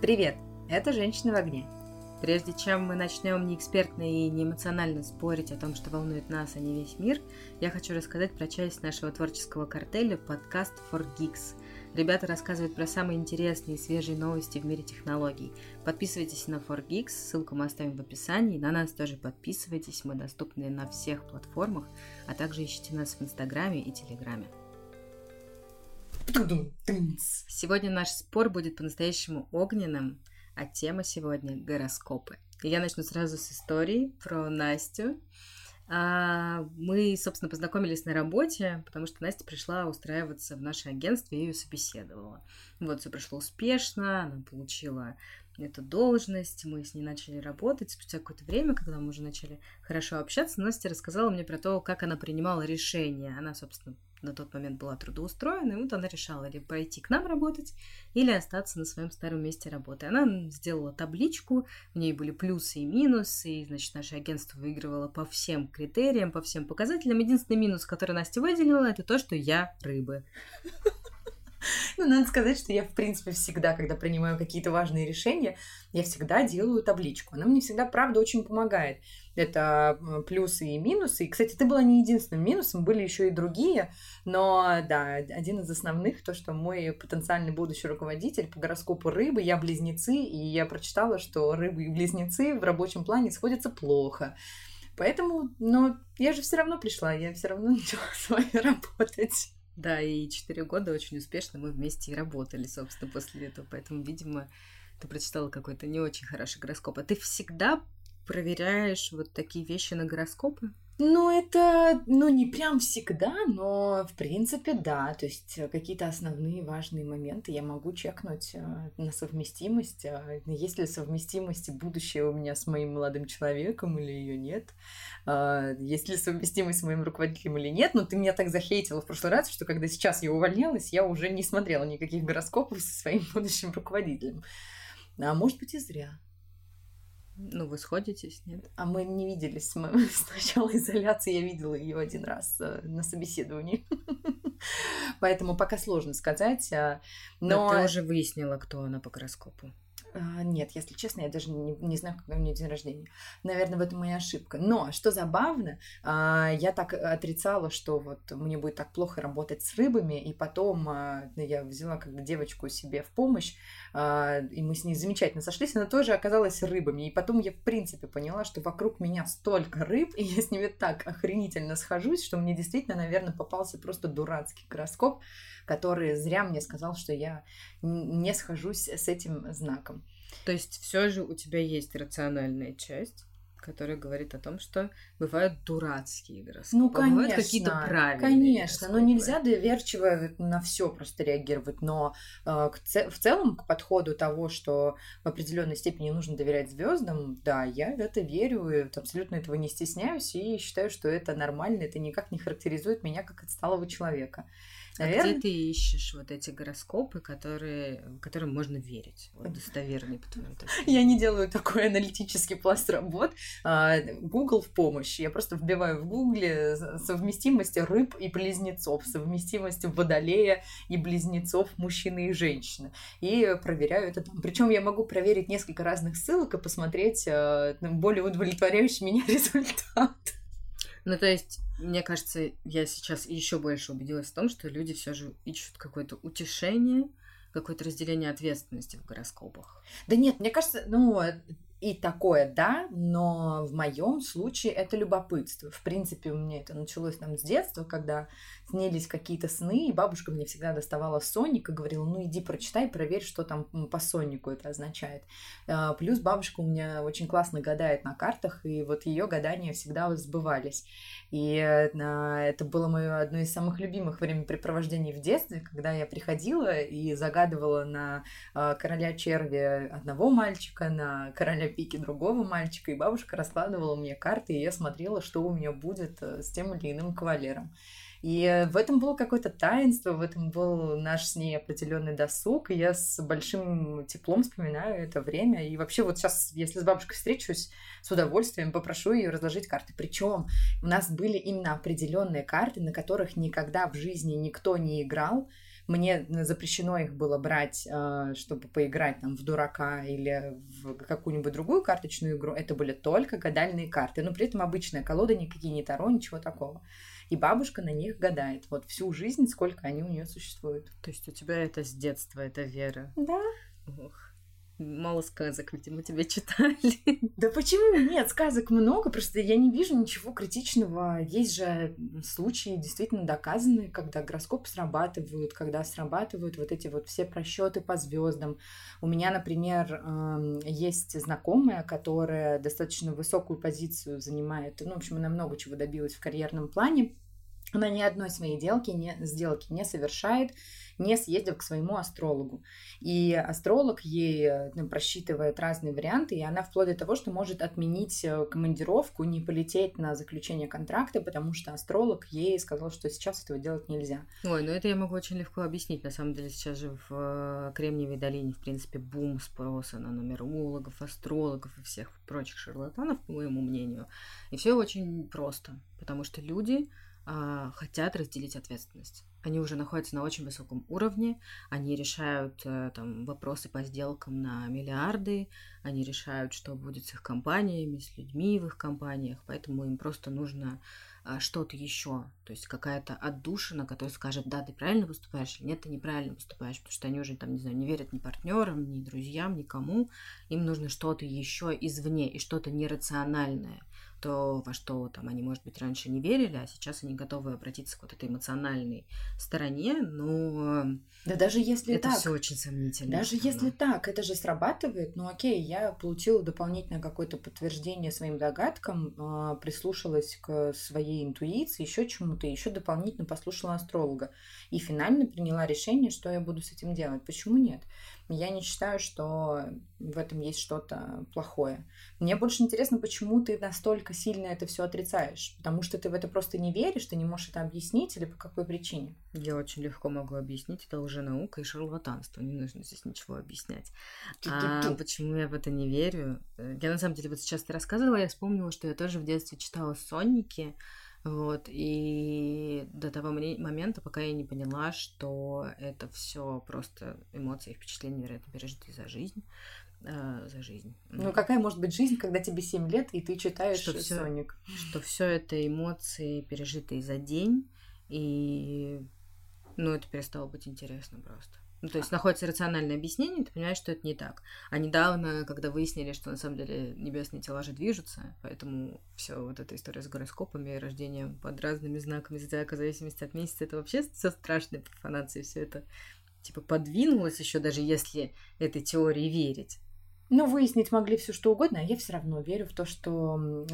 Привет! Это «Женщина в огне». Прежде чем мы начнем не экспертно и не эмоционально спорить о том, что волнует нас, а не весь мир, я хочу рассказать про часть нашего творческого картеля подкаст For Geeks. Ребята рассказывают про самые интересные и свежие новости в мире технологий. Подписывайтесь на For Geeks, ссылку мы оставим в описании. На нас тоже подписывайтесь, мы доступны на всех платформах, а также ищите нас в Инстаграме и Телеграме. Сегодня наш спор будет по-настоящему огненным, а тема сегодня – гороскопы. И я начну сразу с истории про Настю. А, мы, собственно, познакомились на работе, потому что Настя пришла устраиваться в наше агентство, я ее собеседовала. Вот, все прошло успешно, она получила эту должность, мы с ней начали работать. Спустя какое-то время, когда мы уже начали хорошо общаться, Настя рассказала мне про то, как она принимала решения. Она, собственно, на тот момент была трудоустроена, и вот она решала ли пойти к нам работать или остаться на своем старом месте работы. Она сделала табличку, в ней были плюсы и минусы, и, значит, наше агентство выигрывало по всем критериям, по всем показателям. Единственный минус, который Настя выделила, это то, что я рыбы. Ну, надо сказать, что я, в принципе, всегда, когда принимаю какие-то важные решения, я всегда делаю табличку. Она мне всегда, правда, очень помогает. Это плюсы и минусы. И, кстати, ты была не единственным минусом, были еще и другие. Но, да, один из основных, то, что мой потенциальный будущий руководитель по гороскопу рыбы, я близнецы, и я прочитала, что рыбы и близнецы в рабочем плане сходятся плохо. Поэтому, но я же все равно пришла, я все равно начала с вами работать. Да, и четыре года очень успешно мы вместе и работали, собственно, после этого. Поэтому, видимо, ты прочитала какой-то не очень хороший гороскоп. А ты всегда проверяешь вот такие вещи на гороскопы? Ну, это, ну, не прям всегда, но, в принципе, да. То есть э, какие-то основные важные моменты я могу чекнуть э, на совместимость. А есть ли совместимость будущее у меня с моим молодым человеком или ее нет? А, есть ли совместимость с моим руководителем или нет? Но ты меня так захейтила в прошлый раз, что когда сейчас я увольнялась, я уже не смотрела никаких гороскопов со своим будущим руководителем. А может быть и зря. Ну, вы сходитесь, нет? А мы не виделись. Мы с начала изоляции я видела ее один раз э, на собеседовании. Поэтому пока сложно сказать. А, но... но ты уже выяснила, кто она по гороскопу. А, нет, если честно, я даже не, не знаю, когда у меня день рождения. Наверное, в этом моя ошибка. Но, что забавно, а, я так отрицала, что вот мне будет так плохо работать с рыбами, и потом а, я взяла как бы девочку себе в помощь, и мы с ней замечательно сошлись, она тоже оказалась рыбами. И потом я, в принципе, поняла, что вокруг меня столько рыб, и я с ними так охренительно схожусь, что мне действительно, наверное, попался просто дурацкий гороскоп, который зря мне сказал, что я не схожусь с этим знаком. То есть все же у тебя есть рациональная часть, которая говорит о том, что бывают дурацкие гороскопы. Ну, конечно. Бывают какие-то правильные Конечно, гороскопы. но нельзя доверчиво на все просто реагировать. Но э, в целом к подходу того, что в определенной степени нужно доверять звездам, да, я в это верю, и абсолютно этого не стесняюсь и считаю, что это нормально, это никак не характеризует меня как отсталого человека. Наверное... А где ты ищешь вот эти гороскопы, которые, которым можно верить? Вот достоверные, по твоему Я не делаю такой аналитический пласт работ. А, Google в помощь. Я просто вбиваю в Гугле совместимость рыб и близнецов, совместимость водолея и близнецов мужчины и женщины. И проверяю это там. Причем я могу проверить несколько разных ссылок и посмотреть а, более удовлетворяющий меня результат. Ну, то есть, мне кажется, я сейчас еще больше убедилась в том, что люди все же ищут какое-то утешение, какое-то разделение ответственности в гороскопах. Да нет, мне кажется, ну, и такое, да, но в моем случае это любопытство. В принципе, у меня это началось там с детства, когда снились какие-то сны, и бабушка мне всегда доставала соник и говорила, ну иди прочитай, проверь, что там по сонику это означает. А, плюс бабушка у меня очень классно гадает на картах, и вот ее гадания всегда сбывались. И э, это было мое одно из самых любимых времяпрепровождений в детстве, когда я приходила и загадывала на а, короля черви одного мальчика, на короля пики другого мальчика, и бабушка раскладывала мне карты, и я смотрела, что у меня будет э, с тем или иным кавалером. И в этом было какое-то таинство, в этом был наш с ней определенный досуг, и я с большим теплом вспоминаю это время. И вообще вот сейчас, если с бабушкой встречусь, с удовольствием попрошу ее разложить карты. Причем у нас были именно определенные карты, на которых никогда в жизни никто не играл, мне запрещено их было брать, э, чтобы поиграть там в дурака или в какую-нибудь другую карточную игру. Это были только гадальные карты. Но при этом обычная колода, никакие не таро, ничего такого. И бабушка на них гадает. Вот всю жизнь, сколько они у нее существуют. То есть у тебя это с детства, это вера? Да. Ох. Мало сказок, видимо, тебе читали. Да почему? Нет, сказок много, просто я не вижу ничего критичного. Есть же случаи действительно доказанные, когда гороскопы срабатывают, когда срабатывают вот эти вот все просчеты по звездам. У меня, например, есть знакомая, которая достаточно высокую позицию занимает. Ну, в общем, она много чего добилась в карьерном плане. Она ни одной своей сделки не, сделки не совершает, не съездив к своему астрологу. И астролог ей ну, просчитывает разные варианты, и она вплоть до того, что может отменить э, командировку, не полететь на заключение контракта, потому что астролог ей сказал, что сейчас этого делать нельзя. Ой, ну это я могу очень легко объяснить. На самом деле сейчас же в э, Кремниевой долине, в принципе, бум спроса на нумерологов, астрологов и всех прочих шарлатанов, по моему мнению. И все очень просто, потому что люди а, хотят разделить ответственность. Они уже находятся на очень высоком уровне, они решают э, там, вопросы по сделкам на миллиарды, они решают, что будет с их компаниями, с людьми в их компаниях, поэтому им просто нужно а, что-то еще, то есть какая-то отдушина, которая скажет, да, ты правильно поступаешь, или нет, ты неправильно поступаешь, потому что они уже там, не знаю, не верят ни партнерам, ни друзьям, никому, им нужно что-то еще извне и что-то нерациональное то, во что там они, может быть, раньше не верили, а сейчас они готовы обратиться к вот этой эмоциональной стороне, но да даже если это так, все очень сомнительно. Даже если так, это же срабатывает. Ну окей, я получила дополнительное какое-то подтверждение своим догадкам, а, прислушалась к своей интуиции, еще чему-то, еще дополнительно послушала астролога и финально приняла решение, что я буду с этим делать. Почему нет? Я не считаю, что в этом есть что-то плохое. Мне больше интересно, почему ты настолько сильно это все отрицаешь. Потому что ты в это просто не веришь, ты не можешь это объяснить или по какой причине? Я очень легко могу объяснить. Это уже наука и шарлатанство. Не нужно здесь ничего объяснять. А почему я в это не верю? Я на самом деле вот сейчас ты рассказывала, я вспомнила, что я тоже в детстве читала сонники. Вот, и до того момента, пока я не поняла, что это все просто эмоции и впечатления, вероятно, пережитые за жизнь. Э, за жизнь. Ну, какая может быть жизнь, когда тебе 7 лет, и ты читаешь что всё, Соник? Что все это эмоции, пережитые за день, и ну, это перестало быть интересно просто. Ну, то есть находится рациональное объяснение, ты понимаешь, что это не так. А недавно, когда выяснили, что на самом деле небесные тела же движутся, поэтому все вот эта история с гороскопами, рождением под разными знаками зодиака в зависимости от месяца, это вообще все страшная профанация, все это типа подвинулось еще даже если этой теории верить. Ну, выяснить могли все что угодно, а я все равно верю в то, что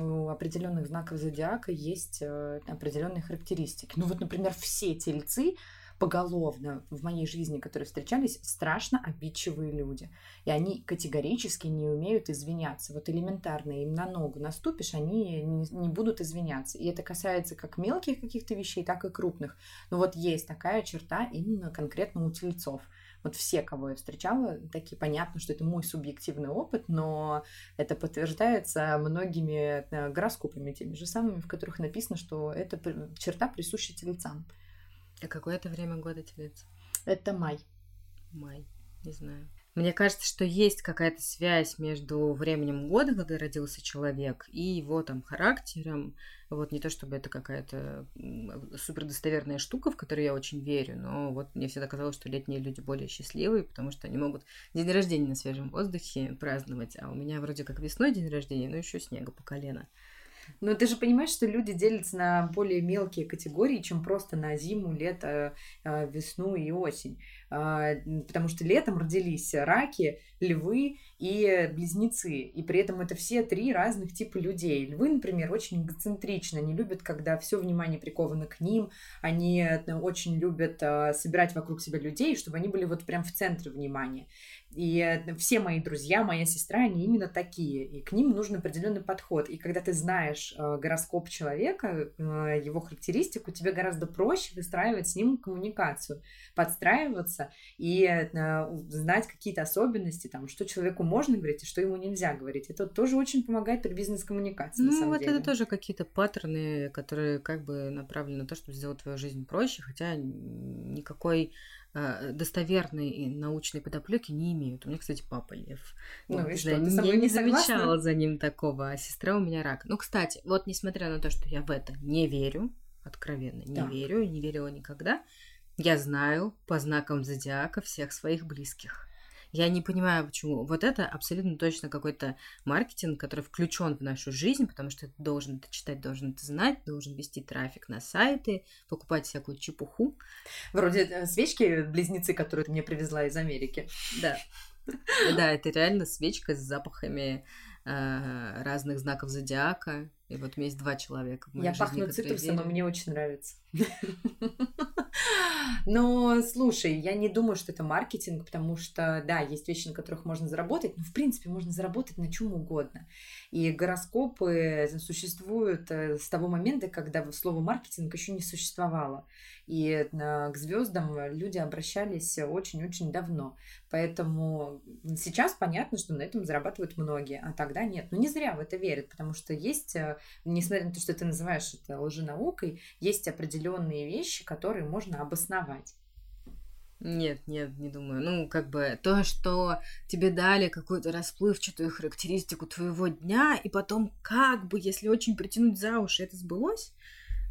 у определенных знаков зодиака есть э, определенные характеристики. Ну, вот, например, все тельцы поголовно в моей жизни, которые встречались, страшно обидчивые люди. И они категорически не умеют извиняться. Вот элементарно им на ногу наступишь, они не, не будут извиняться. И это касается как мелких каких-то вещей, так и крупных. Но вот есть такая черта именно конкретно у тельцов. Вот все, кого я встречала, такие понятно, что это мой субъективный опыт, но это подтверждается многими э, гороскопами, теми же самыми, в которых написано, что это черта присуща тельцам. А какое это время года телец? Это май. Май, не знаю. Мне кажется, что есть какая-то связь между временем года, когда родился человек, и его там характером. Вот не то чтобы это какая-то супердостоверная штука, в которую я очень верю, но вот мне всегда казалось, что летние люди более счастливые, потому что они могут день рождения на свежем воздухе праздновать, а у меня вроде как весной день рождения, но еще снега по колено. Но ты же понимаешь, что люди делятся на более мелкие категории, чем просто на зиму, лето, а, весну и осень. А, потому что летом родились раки, львы и близнецы. И при этом это все три разных типа людей. Львы, например, очень эгоцентричны. Они любят, когда все внимание приковано к ним. Они э, очень любят а, собирать вокруг себя людей, чтобы они были вот прям в центре внимания. И э, все мои друзья, моя сестра, они именно такие. И к ним нужен определенный подход. И когда ты знаешь э, гороскоп человека, э, его характеристику, тебе гораздо проще выстраивать с ним коммуникацию, подстраиваться и знать какие-то особенности, там, что человеку можно говорить и что ему нельзя говорить. Это тоже очень помогает при бизнес-коммуникации. Ну, вот деле. это тоже какие-то паттерны, которые как бы направлены на то, чтобы сделать твою жизнь проще, хотя никакой э, достоверной научной подоплеки не имеют. У меня, кстати, папа лев. Ну Вот, и что, знаю, ты я не замечала за ним такого, а сестра у меня рак. Ну, кстати, вот несмотря на то, что я в это не верю, откровенно не Так. верю и не верила никогда, я знаю по знакам зодиака всех своих близких. Я не понимаю, почему. Вот это абсолютно точно какой-то маркетинг, который включен в нашу жизнь, потому что ты должен это читать, должен это знать, должен вести трафик на сайты, покупать всякую чепуху. Вроде э, свечки близнецы, которые ты мне привезла из Америки. Да. Да, это реально свечка с запахами э, разных знаков зодиака. И вот у меня есть два человека Я пахну цитрусом, и мне очень нравится. Но слушай, я не думаю, что это маркетинг, потому что, да, есть вещи, на которых можно заработать, но в принципе можно заработать на чем угодно. И гороскопы существуют э, с того момента, когда слово маркетинг еще не существовало. И э, к звездам люди обращались очень-очень давно. Поэтому сейчас понятно, что на этом зарабатывают многие, а тогда нет. Но не зря в это верят, потому что есть, э, несмотря на то, что ты называешь это лженаукой, есть определенные вещи, которые можно обосновать. Нет, нет, не думаю. Ну, как бы то, что тебе дали какую-то расплывчатую характеристику твоего дня, и потом как бы, если очень притянуть за уши, это сбылось,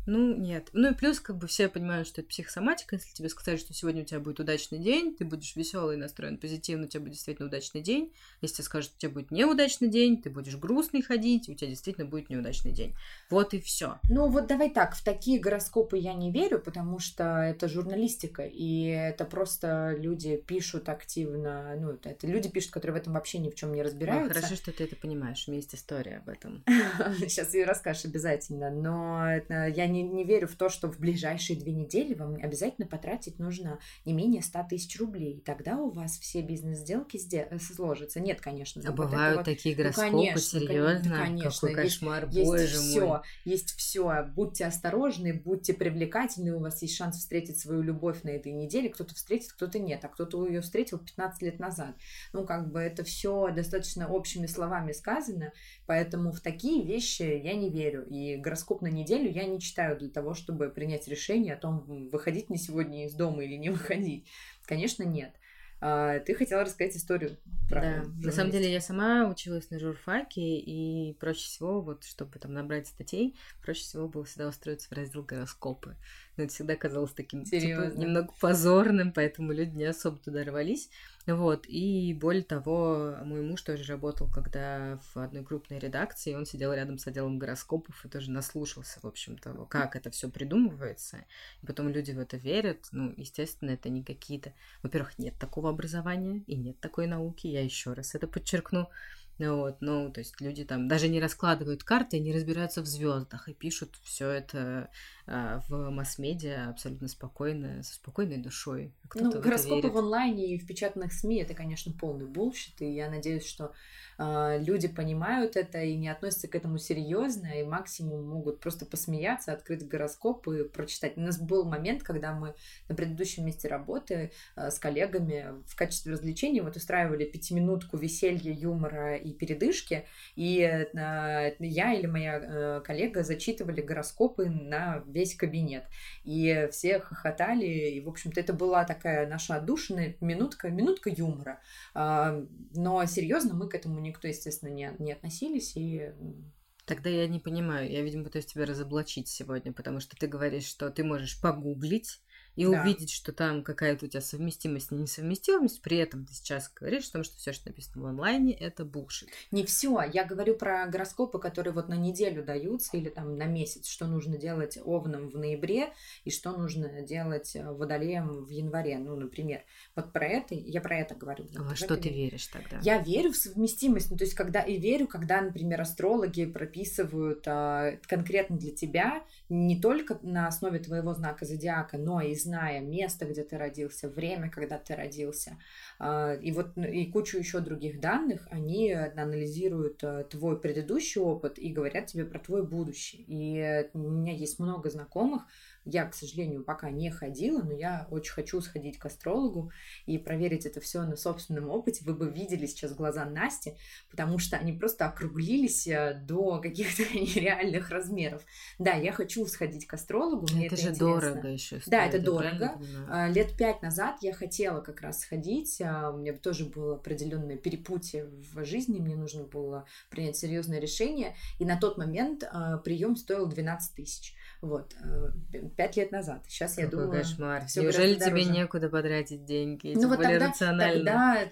ну, нет. Ну и плюс, как бы все понимают, что это психосоматика. Если тебе сказать, что сегодня у тебя будет удачный день, ты будешь веселый, настроен позитивно, у тебя будет действительно удачный день. Если тебе скажут, что у тебя будет неудачный день, ты будешь грустный ходить, у тебя действительно будет неудачный день. Вот и все. Ну вот давай так, в такие гороскопы я не верю, потому что это журналистика, и это просто люди пишут активно, ну это, люди пишут, которые в этом вообще ни в чем не разбираются. Хорошо, что ты это понимаешь. У меня есть история об этом. Сейчас ее расскажешь обязательно, но я не, не верю в то, что в ближайшие две недели вам обязательно потратить нужно не менее 100 тысяч рублей. Тогда у вас все бизнес-сделки сде- э, сложатся. Нет, конечно. А это бывают вот- такие ну, гороскопы, конечно, кон- серьезно? конечно. Какой Есть- кошмар, Есть боже все, мой. есть все. Будьте осторожны, будьте привлекательны, у вас есть шанс встретить свою любовь на этой неделе. Кто-то встретит, кто-то нет, а кто-то ее встретил 15 лет назад. Ну, как бы это все достаточно общими словами сказано, поэтому в такие вещи я не верю. И гороскоп на неделю я не читаю для того, чтобы принять решение о том, выходить мне сегодня из дома или не выходить. Конечно, нет. А, Ты хотела рассказать историю про Да, на самом деле я сама училась на журфаке, и проще всего, вот чтобы там набрать статей, проще всего было всегда устроиться в раздел гороскопы. Но это всегда казалось таким типа, немного позорным, поэтому люди не особо туда рвались. Вот, и более того, мой муж тоже работал, когда в одной крупной редакции, он сидел рядом с отделом гороскопов и тоже наслушался, в общем-то, как это все придумывается. И потом люди в это верят. Ну, естественно, это не какие-то... Во-первых, нет такого образования и нет такой науки, я еще раз это подчеркну. Ну Вот, ну, то есть люди там даже не раскладывают карты, не разбираются в звездах и пишут все это в масс-медиа абсолютно спокойно, со спокойной душой. Ну, гороскопы верит. в онлайне и в печатных СМИ это, конечно, полный bullshit, и я надеюсь, что а, люди понимают это и не относятся к этому серьезно, и максимум могут просто посмеяться, открыть гороскоп и прочитать. У нас был момент, когда мы на предыдущем месте работы а, с коллегами в качестве развлечения вот устраивали пятиминутку веселья, юмора и передышки, и а, я или моя э, коллега зачитывали гороскопы на весь кабинет. И все хохотали, и, в общем-то, это была такая наша отдушина, минутка, минутка юмора. А, Но серьезно мы к этому никто, естественно, не, не относились, и Тогда я не понимаю, я, видимо, пытаюсь тебя разоблачить сегодня, потому что ты говоришь, что ты можешь погуглить и Да. увидеть, что там какая-то у тебя совместимость и несовместимость, при этом ты сейчас говоришь о том, что все, что написано в онлайне, это булшит. не все. Я говорю про гороскопы, которые вот на неделю даются или там на месяц, что нужно делать овном в ноябре и что нужно делать э, водолеем в январе, ну, например. Вот про это, я про это говорю. А что ты верю. веришь тогда? Я верю в совместимость, ну то есть когда и верю, когда, например, астрологи прописывают а, конкретно для тебя не только на основе твоего знака зодиака, но и зная место, где ты родился, время, когда ты родился, а, и вот ну, и кучу еще других данных, они анализируют а, твой предыдущий опыт и говорят тебе про твой будущий. И э, у меня есть много знакомых, Я, к сожалению, пока не ходила, но я очень хочу сходить к астрологу и проверить это все на собственном опыте. Вы бы видели сейчас глаза Насти, потому что они просто округлились э, до каких-то нереальных размеров. Да, я хочу сходить к астрологу. Мне это, это же интересно. дорого еще. Да, это дорого. А, лет пять назад я хотела как раз сходить. А, у меня тоже было определенное перепутье в жизни. Мне нужно было принять серьезное решение. И на тот момент а, прием стоил 12 тысяч. Вот, э, пять лет назад. Сейчас я думаю... кошмар. Неужели тебе дороже. некуда потратить деньги? Ну вот тогда, тогда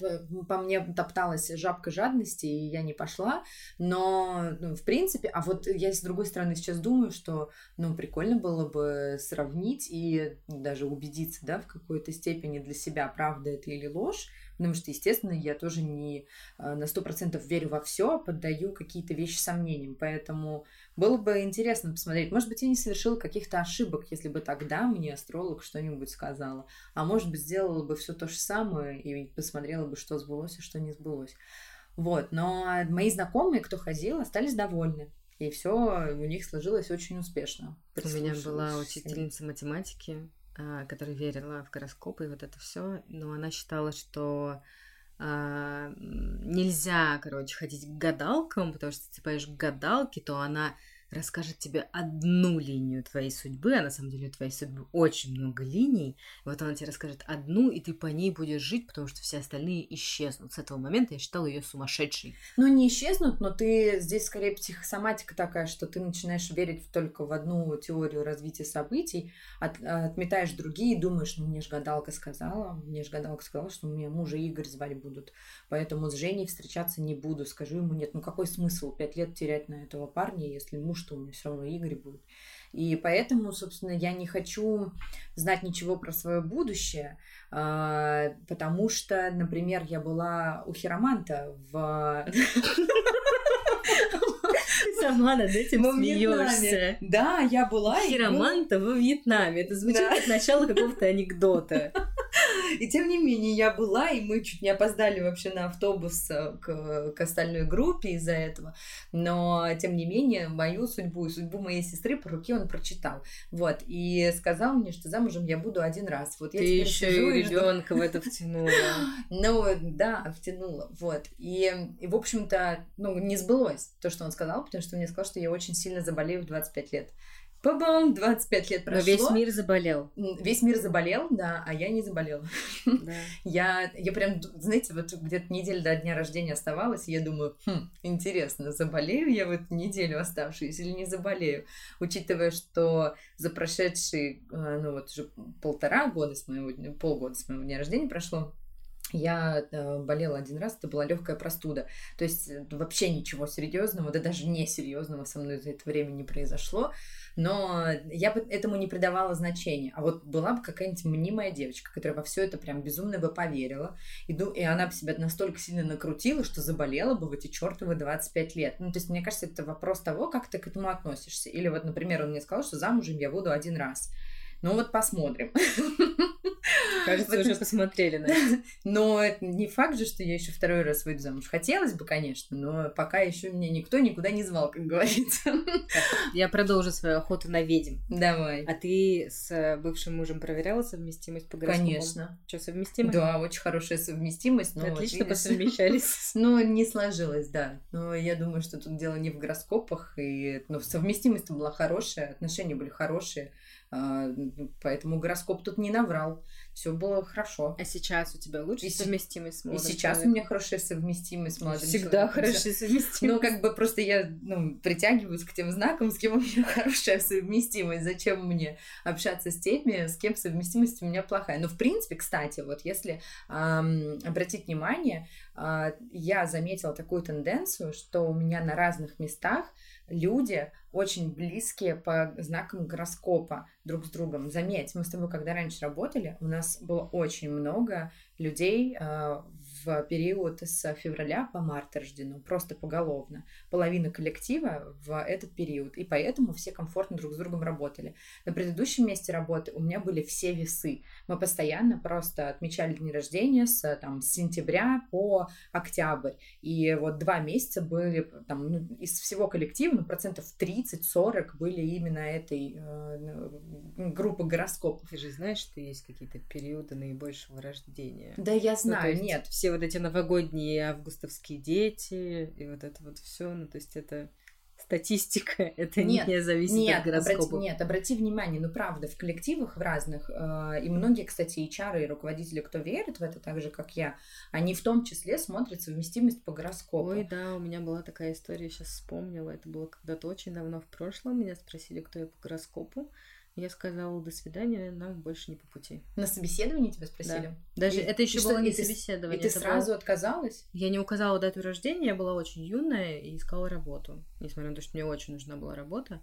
по мне топталась жабка жадности, и я не пошла. Но, ну, в принципе, а вот я с другой стороны сейчас думаю, что, ну, прикольно было бы сравнить и даже убедиться, да, в какой-то степени для себя, правда это или ложь. Потому что, естественно, я тоже не э, на сто процентов верю во все, поддаю какие-то вещи сомнениям. Поэтому было бы интересно посмотреть. Может быть, я не совершила каких-то ошибок, если бы тогда мне астролог что-нибудь сказала. А может быть, сделала бы все то же самое и посмотрела бы, что сбылось и что не сбылось. Вот, но мои знакомые, кто ходил, остались довольны. И все у них сложилось очень успешно. У меня была учительница математики, а, которая верила в гороскопы и вот это все, но она считала, что а, нельзя, короче, ходить к гадалкам, потому что если ты пойдешь к гадалке, то она расскажет тебе одну линию твоей судьбы, а на самом деле у твоей судьбы очень много линий. Вот она тебе расскажет одну, и ты по ней будешь жить, потому что все остальные исчезнут. С этого момента я считала ее сумасшедшей. Ну, не исчезнут, но ты здесь скорее психосоматика такая, что ты начинаешь верить только в одну теорию развития событий, от, отметаешь другие думаешь, ну, мне же гадалка сказала, мне же гадалка сказала, что мне мужа Игорь звать будут, поэтому с Женей встречаться не буду. Скажу ему, нет, ну какой смысл пять лет терять на этого парня, если муж что у меня все равно Игорь будет. И поэтому, собственно, я не хочу знать ничего про свое будущее, а, потому что, например, я была у хироманта в... сама над этим смеешься. Да, я была. Хироманта во Вьетнаме. Это звучит как начало какого-то анекдота. И тем не менее, я была, и мы чуть не опоздали вообще на автобус э, к, к остальной группе из-за этого. Но, тем не менее, мою судьбу и судьбу моей сестры по руке он прочитал. Вот. И сказал мне, что замужем я буду один раз. Вот я Ты еще и ребенка в это втянула. Ну, да, втянула. Вот. И, и в общем-то, ну, не сбылось то, что он сказал, потому что мне сказал, что я очень сильно заболею в 25 лет. Па-бам, 25 лет прошло. Но весь мир заболел. Весь мир заболел, да, а я не заболела. Да. Я, я прям, знаете, вот где-то неделю до дня рождения оставалась, и я думаю, хм, интересно, заболею я в эту неделю оставшуюся или не заболею? Учитывая, что за прошедшие, э, ну вот уже полтора года с моего, полгода с моего дня рождения прошло, я э, болела один раз, это была легкая простуда. То есть э, вообще ничего серьезного, да даже не серьезного со мной за это время не произошло. Но я бы этому не придавала значения. А вот была бы какая-нибудь мнимая девочка, которая во все это прям безумно бы поверила. И, и она бы себя настолько сильно накрутила, что заболела бы в эти чертовы 25 лет. Ну, то есть, мне кажется, это вопрос того, как ты к этому относишься. Или вот, например, он мне сказал, что замужем я буду один раз. Ну вот посмотрим. Кажется, уже посмотрели на это. Но это не факт же, что я еще второй раз выйду замуж. Хотелось бы, конечно, но пока еще меня никто никуда не звал, как говорится. Я продолжу свою охоту на ведьм. Давай. А ты с бывшим мужем проверяла совместимость по гороскопу? Конечно. Что, совместимо? Да, очень хорошая совместимость. Но Отлично вот, посовмещались. Ну, не сложилось, да. Но я думаю, что тут дело не в гороскопах. И, ну, совместимость была хорошая, отношения были хорошие. А, поэтому гороскоп тут не наврал. Все было хорошо. А сейчас у тебя лучше и совместимость с молодым И сейчас человеком? у меня хорошая совместимость с молодым Всегда хорошая совместимость. Ну, как бы просто я ну, притягиваюсь к тем знакам, с кем у меня хорошая совместимость. Зачем мне общаться с теми, с кем совместимость у меня плохая? Но, в принципе, кстати, вот если эм, обратить внимание, э, я заметила такую тенденцию, что у меня на разных местах люди очень близкие по знакам гороскопа друг с другом. Заметь, мы с тобой, когда раньше работали, у нас было очень много людей э, в период с февраля по март рождено, просто поголовно. Половина коллектива в этот период, и поэтому все комфортно друг с другом работали. На предыдущем месте работы у меня были все весы. Мы постоянно просто отмечали дни рождения с, там, с сентября по октябрь. И вот два месяца были там, ну, из всего коллектива, ну, процентов 30-40 были именно этой э, группы гороскопов. Ты же знаешь, что есть какие-то периоды наибольшего рождения. Да, я знаю, ну, нет. Все вот эти новогодние августовские дети и вот это вот все, ну то есть это статистика, это нет, не зависит нет, от гороскопа. Обрати, нет, обрати внимание, ну правда, в коллективах в разных, э, и многие, кстати, и чары, и руководители, кто верит в это так же, как я, они в том числе смотрят совместимость по гороскопу. Ой, да, у меня была такая история, сейчас вспомнила, это было когда-то очень давно в прошлом, меня спросили, кто я по гороскопу, я сказала до свидания, нам больше не по пути. На собеседовании тебя спросили? Да. Даже и, это еще было что, не и собеседование. И ты сразу было... отказалась? Я не указала дату рождения, я была очень юная и искала работу. Несмотря на то, что мне очень нужна была работа.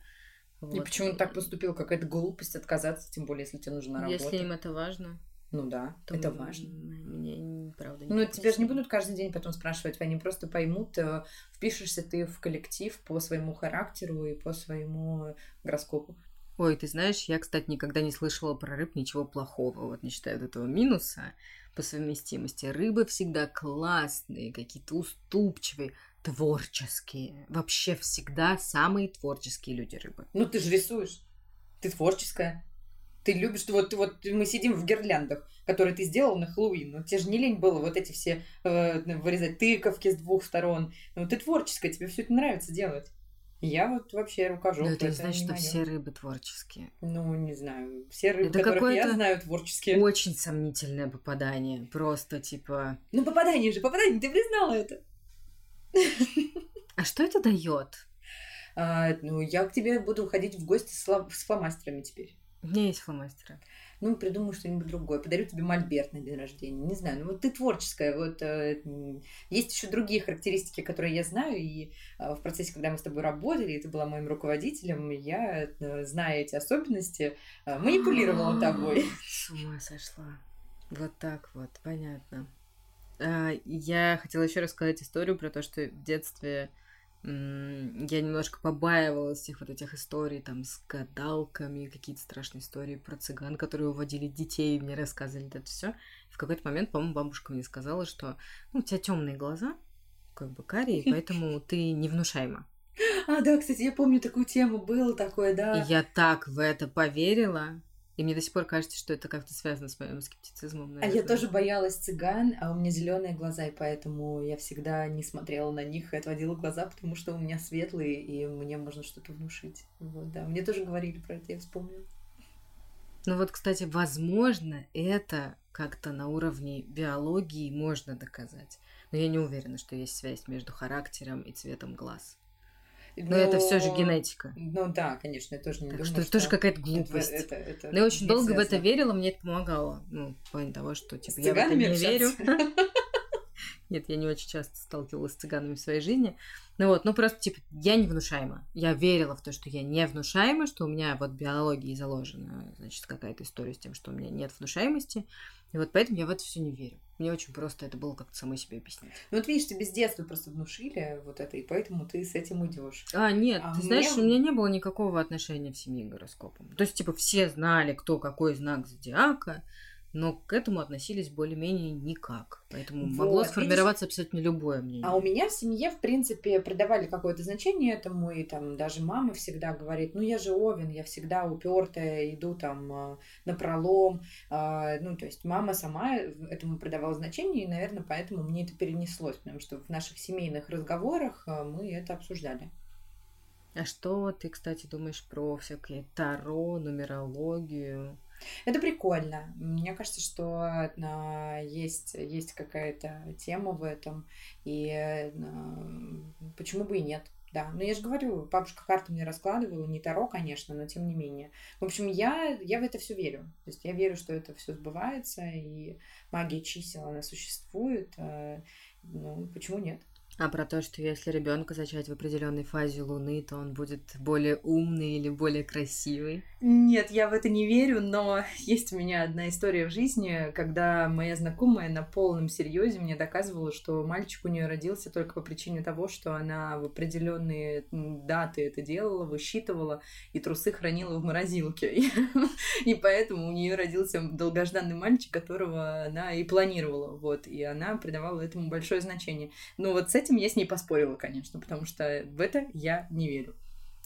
Вот. И почему он так поступил? Какая-то глупость отказаться, тем более, если тебе нужна работа. Если им это важно. Ну да, то это важно. Мне правда не Ну, тебя же не будут каждый день потом спрашивать, они просто поймут, э, впишешься ты в коллектив по своему характеру и по своему гороскопу. Ой, ты знаешь, я, кстати, никогда не слышала про рыб ничего плохого, вот не считая этого минуса по совместимости. Рыбы всегда классные, какие-то уступчивые, творческие. Вообще всегда самые творческие люди рыбы. Ну, ты же рисуешь. Ты творческая. Ты любишь, вот, вот мы сидим в гирляндах, которые ты сделал на Хэллоуин. Ну, тебе же не лень было вот эти все э, вырезать тыковки с двух сторон. Ну, ты творческая, тебе все это нравится делать. Я вот вообще рукожоп. Но это не значит, что все рыбы творческие. Ну, не знаю. Все рыбы, это которых я знаю, творческие. Очень сомнительное попадание. Просто типа... Ну, попадание же, попадание, ты признала это. А что это дает? А, ну, я к тебе буду ходить в гости с, с фломастерами теперь. У меня есть фломастеры ну, придумаю что-нибудь другое, подарю тебе мольберт на день рождения, не знаю, ну, вот ты творческая, вот э, есть еще другие характеристики, которые я знаю, и э, в процессе, когда мы с тобой работали, и ты была моим руководителем, я, э, зная эти особенности, манипулировала тобой. С ума сошла. Вот так вот, понятно. А, я хотела еще рассказать историю про то, что в детстве я немножко побаивалась всех вот этих историй там с гадалками, какие-то страшные истории про цыган, которые уводили детей, и мне рассказывали это все. В какой-то момент, по-моему, бабушка мне сказала, что ну, у тебя темные глаза, как бы карие, поэтому ты невнушаема. А, да, кстати, я помню такую тему, было такое, да. Я так в это поверила, и мне до сих пор кажется, что это как-то связано с моим скептицизмом. Наверное. А я тоже боялась цыган, а у меня зеленые глаза, и поэтому я всегда не смотрела на них и отводила глаза, потому что у меня светлые, и мне можно что-то внушить. Вот, да. Мне тоже говорили про это, я вспомнила. Ну вот, кстати, возможно, это как-то на уровне биологии можно доказать. Но я не уверена, что есть связь между характером и цветом глаз. Но, Но это все же генетика. Ну да, конечно, я тоже не так думаю, что, что тоже какая-то глупость. Это, это, это Но я очень долго связано. в это верила, мне это помогало. Ну, в плане того, что типа, я в это не верю. Нет, я не очень часто сталкивалась с цыганами в своей жизни. Ну вот, ну просто, типа, я не внушаема. Я верила в то, что я не внушаема, что у меня вот биологии заложена, значит, какая-то история с тем, что у меня нет внушаемости. И вот поэтому я в это все не верю. Мне очень просто это было как-то самой себе объяснить. Ну вот видишь, тебе с детства просто внушили вот это, и поэтому ты с этим идешь. А, нет, а ты мне... знаешь, у меня не было никакого отношения в семье к гороскопам. То есть, типа, все знали, кто какой знак зодиака, но к этому относились более-менее никак. Поэтому вот, могло сформироваться видишь? абсолютно любое мнение. А у меня в семье, в принципе, придавали какое-то значение этому, и там даже мама всегда говорит, ну я же Овен, я всегда упертая, иду там э, на пролом. А, ну, то есть мама сама этому придавала значение, и, наверное, поэтому мне это перенеслось, потому что в наших семейных разговорах э, мы это обсуждали. А что ты, кстати, думаешь про всякие таро, нумерологию? Это прикольно. Мне кажется, что э, есть, есть какая-то тема в этом, и э, почему бы и нет. Да, но я же говорю, бабушка карты мне раскладывала, не Таро, конечно, но тем не менее. В общем, я, я в это все верю. То есть я верю, что это все сбывается, и магия чисел, она существует. Э, ну, почему нет? А про то, что если ребенка зачать в определенной фазе Луны, то он будет более умный или более красивый? Нет, я в это не верю, но есть у меня одна история в жизни, когда моя знакомая на полном серьезе мне доказывала, что мальчик у нее родился только по причине того, что она в определенные даты это делала, высчитывала и трусы хранила в морозилке. И поэтому у нее родился долгожданный мальчик, которого она и планировала. Вот, и она придавала этому большое значение. Но вот с этим этим я с ней поспорила, конечно, потому что в это я не верю.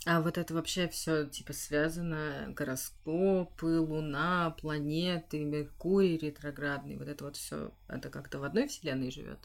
А вот это вообще все типа связано гороскопы, Луна, планеты, Меркурий ретроградный, вот это вот все, это как-то в одной вселенной живет?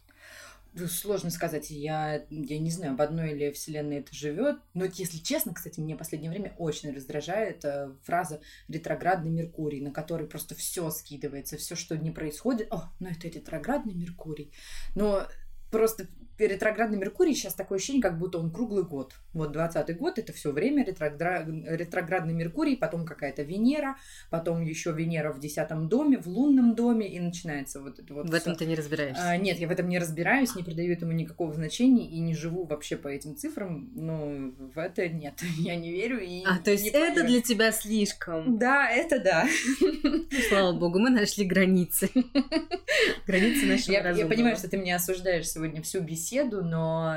Ну, сложно сказать, я, я не знаю, в одной или вселенной это живет. Но если честно, кстати, мне в последнее время очень раздражает э, фраза ретроградный Меркурий, на который просто все скидывается, все, что не происходит. О, ну это ретроградный Меркурий. Но просто ретроградный Меркурий сейчас такое ощущение, как будто он круглый год. Вот 20 год это все время ретрогра... ретроградный Меркурий, потом какая-то Венера, потом еще Венера в десятом доме, в лунном доме, и начинается вот это вот. В этом ты не разбираешься? А, нет, я в этом не разбираюсь, не придаю этому никакого значения и не живу вообще по этим цифрам. Но в это нет, я не верю. И а, то есть это поверю. для тебя слишком? Да, это да. Ну, слава богу, мы нашли границы. Границы нашего я, я понимаю, что ты меня осуждаешь сегодня всю беседу, но,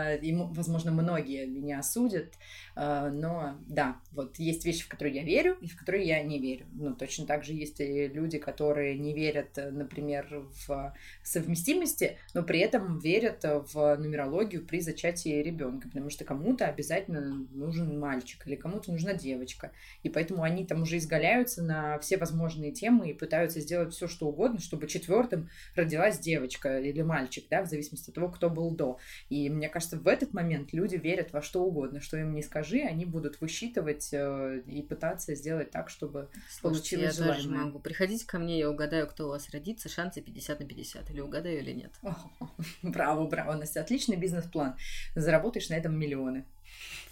возможно, многие меня осудят. А, но да, вот есть вещи, в которые я верю, и в которые я не верю. Ну, точно так же есть и люди, которые не верят, например, в совместимости, но при этом верят в нумерологию при зачатии ребенка, потому что кому-то обязательно нужен мальчик или кому-то нужна девочка. И поэтому они там уже изгаляются на все возможные темы и пытаются сделать все, что угодно, чтобы четвертым родилась девочка или мальчик, да, в зависимости от того, кто был до. И мне кажется, в этот момент люди верят во что угодно, что им не скажи, они будут высчитывать э, и пытаться сделать так, чтобы Слушайте, получилось я желаемое. тоже могу. Приходите ко мне, я угадаю, кто у вас родится, шансы 50 на 50, или угадаю, или нет. браво, браво, Настя, отличный бизнес-план. Заработаешь на этом миллионы.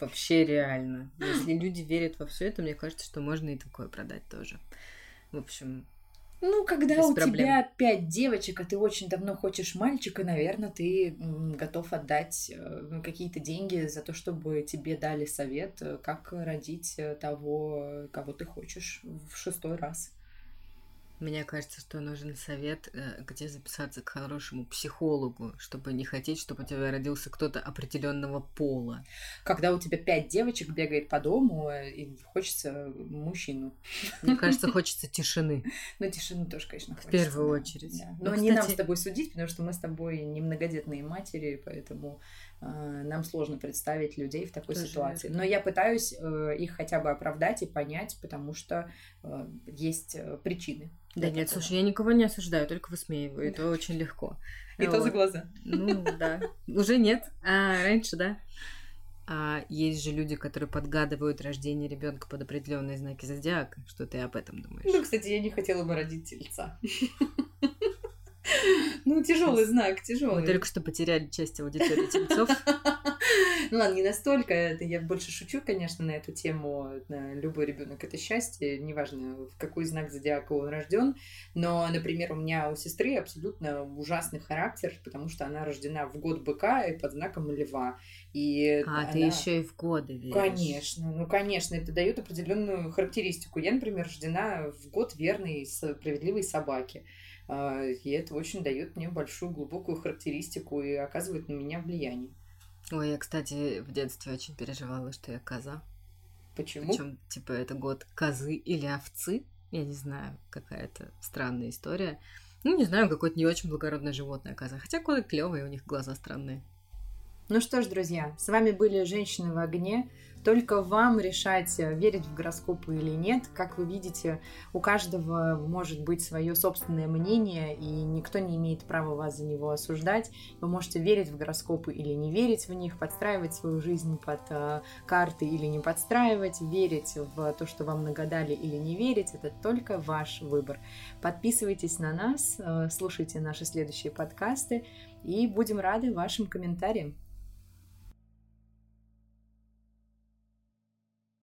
Вообще реально. Если люди верят во все это, мне кажется, что можно и такое продать тоже. В общем, ну, когда Без у проблем. тебя пять девочек, а ты очень давно хочешь мальчика, наверное, ты готов отдать э, какие-то деньги за то, чтобы тебе дали совет, э, как родить э, того, кого ты хочешь в шестой раз. Мне кажется, что нужен совет, э, где записаться к хорошему психологу, чтобы не хотеть, чтобы у тебя родился кто-то определенного пола. Когда у тебя пять девочек бегает по дому, э, и хочется мужчину. Мне кажется, хочется тишины. Ну, тишины тоже, конечно, хочется. В первую очередь. Да. Но ну, не нам с тобой судить, потому что мы с тобой не многодетные матери, поэтому э, нам сложно представить людей в такой ситуации. Но я пытаюсь их хотя бы оправдать и понять, потому что есть причины да нет, такого. слушай, я никого не осуждаю, только высмеиваю. Это очень легко. И вот. то за глаза. Ну, да. Уже нет. А раньше, да. А есть же люди, которые подгадывают рождение ребенка под определенные знаки зодиака. Что ты об этом думаешь? Ну, кстати, я не хотела бы родить тельца. Ну, тяжелый знак, тяжелый. Мы только что потеряли часть аудитории тельцов. Ну ладно, не настолько. Это я больше шучу, конечно, на эту тему. Любой ребенок это счастье, неважно, в какой знак зодиака он рожден. Но, например, у меня у сестры абсолютно ужасный характер, потому что она рождена в год быка и под знаком льва. И а, она... ты еще и в годы веришь. Конечно, ну конечно, это дает определенную характеристику. Я, например, рождена в год верной справедливой собаки. А, и это очень дает мне большую глубокую характеристику и оказывает на меня влияние. Ой, я, кстати, в детстве очень переживала, что я коза. Почему? Причем, типа, это год козы или овцы. Я не знаю, какая-то странная история. Ну, не знаю, какое-то не очень благородное животное коза. Хотя коды клевые, у них глаза странные. Ну что ж, друзья, с вами были «Женщины в огне». Только вам решать, э, верить в гороскопы или нет. Как вы видите, у каждого может быть свое собственное мнение, и никто не имеет права вас за него осуждать. Вы можете верить в гороскопы или не верить в них, подстраивать свою жизнь под э, карты или не подстраивать, верить в то, что вам нагадали или не верить. Это только ваш выбор. Подписывайтесь на нас, э, слушайте наши следующие подкасты, и будем рады вашим комментариям.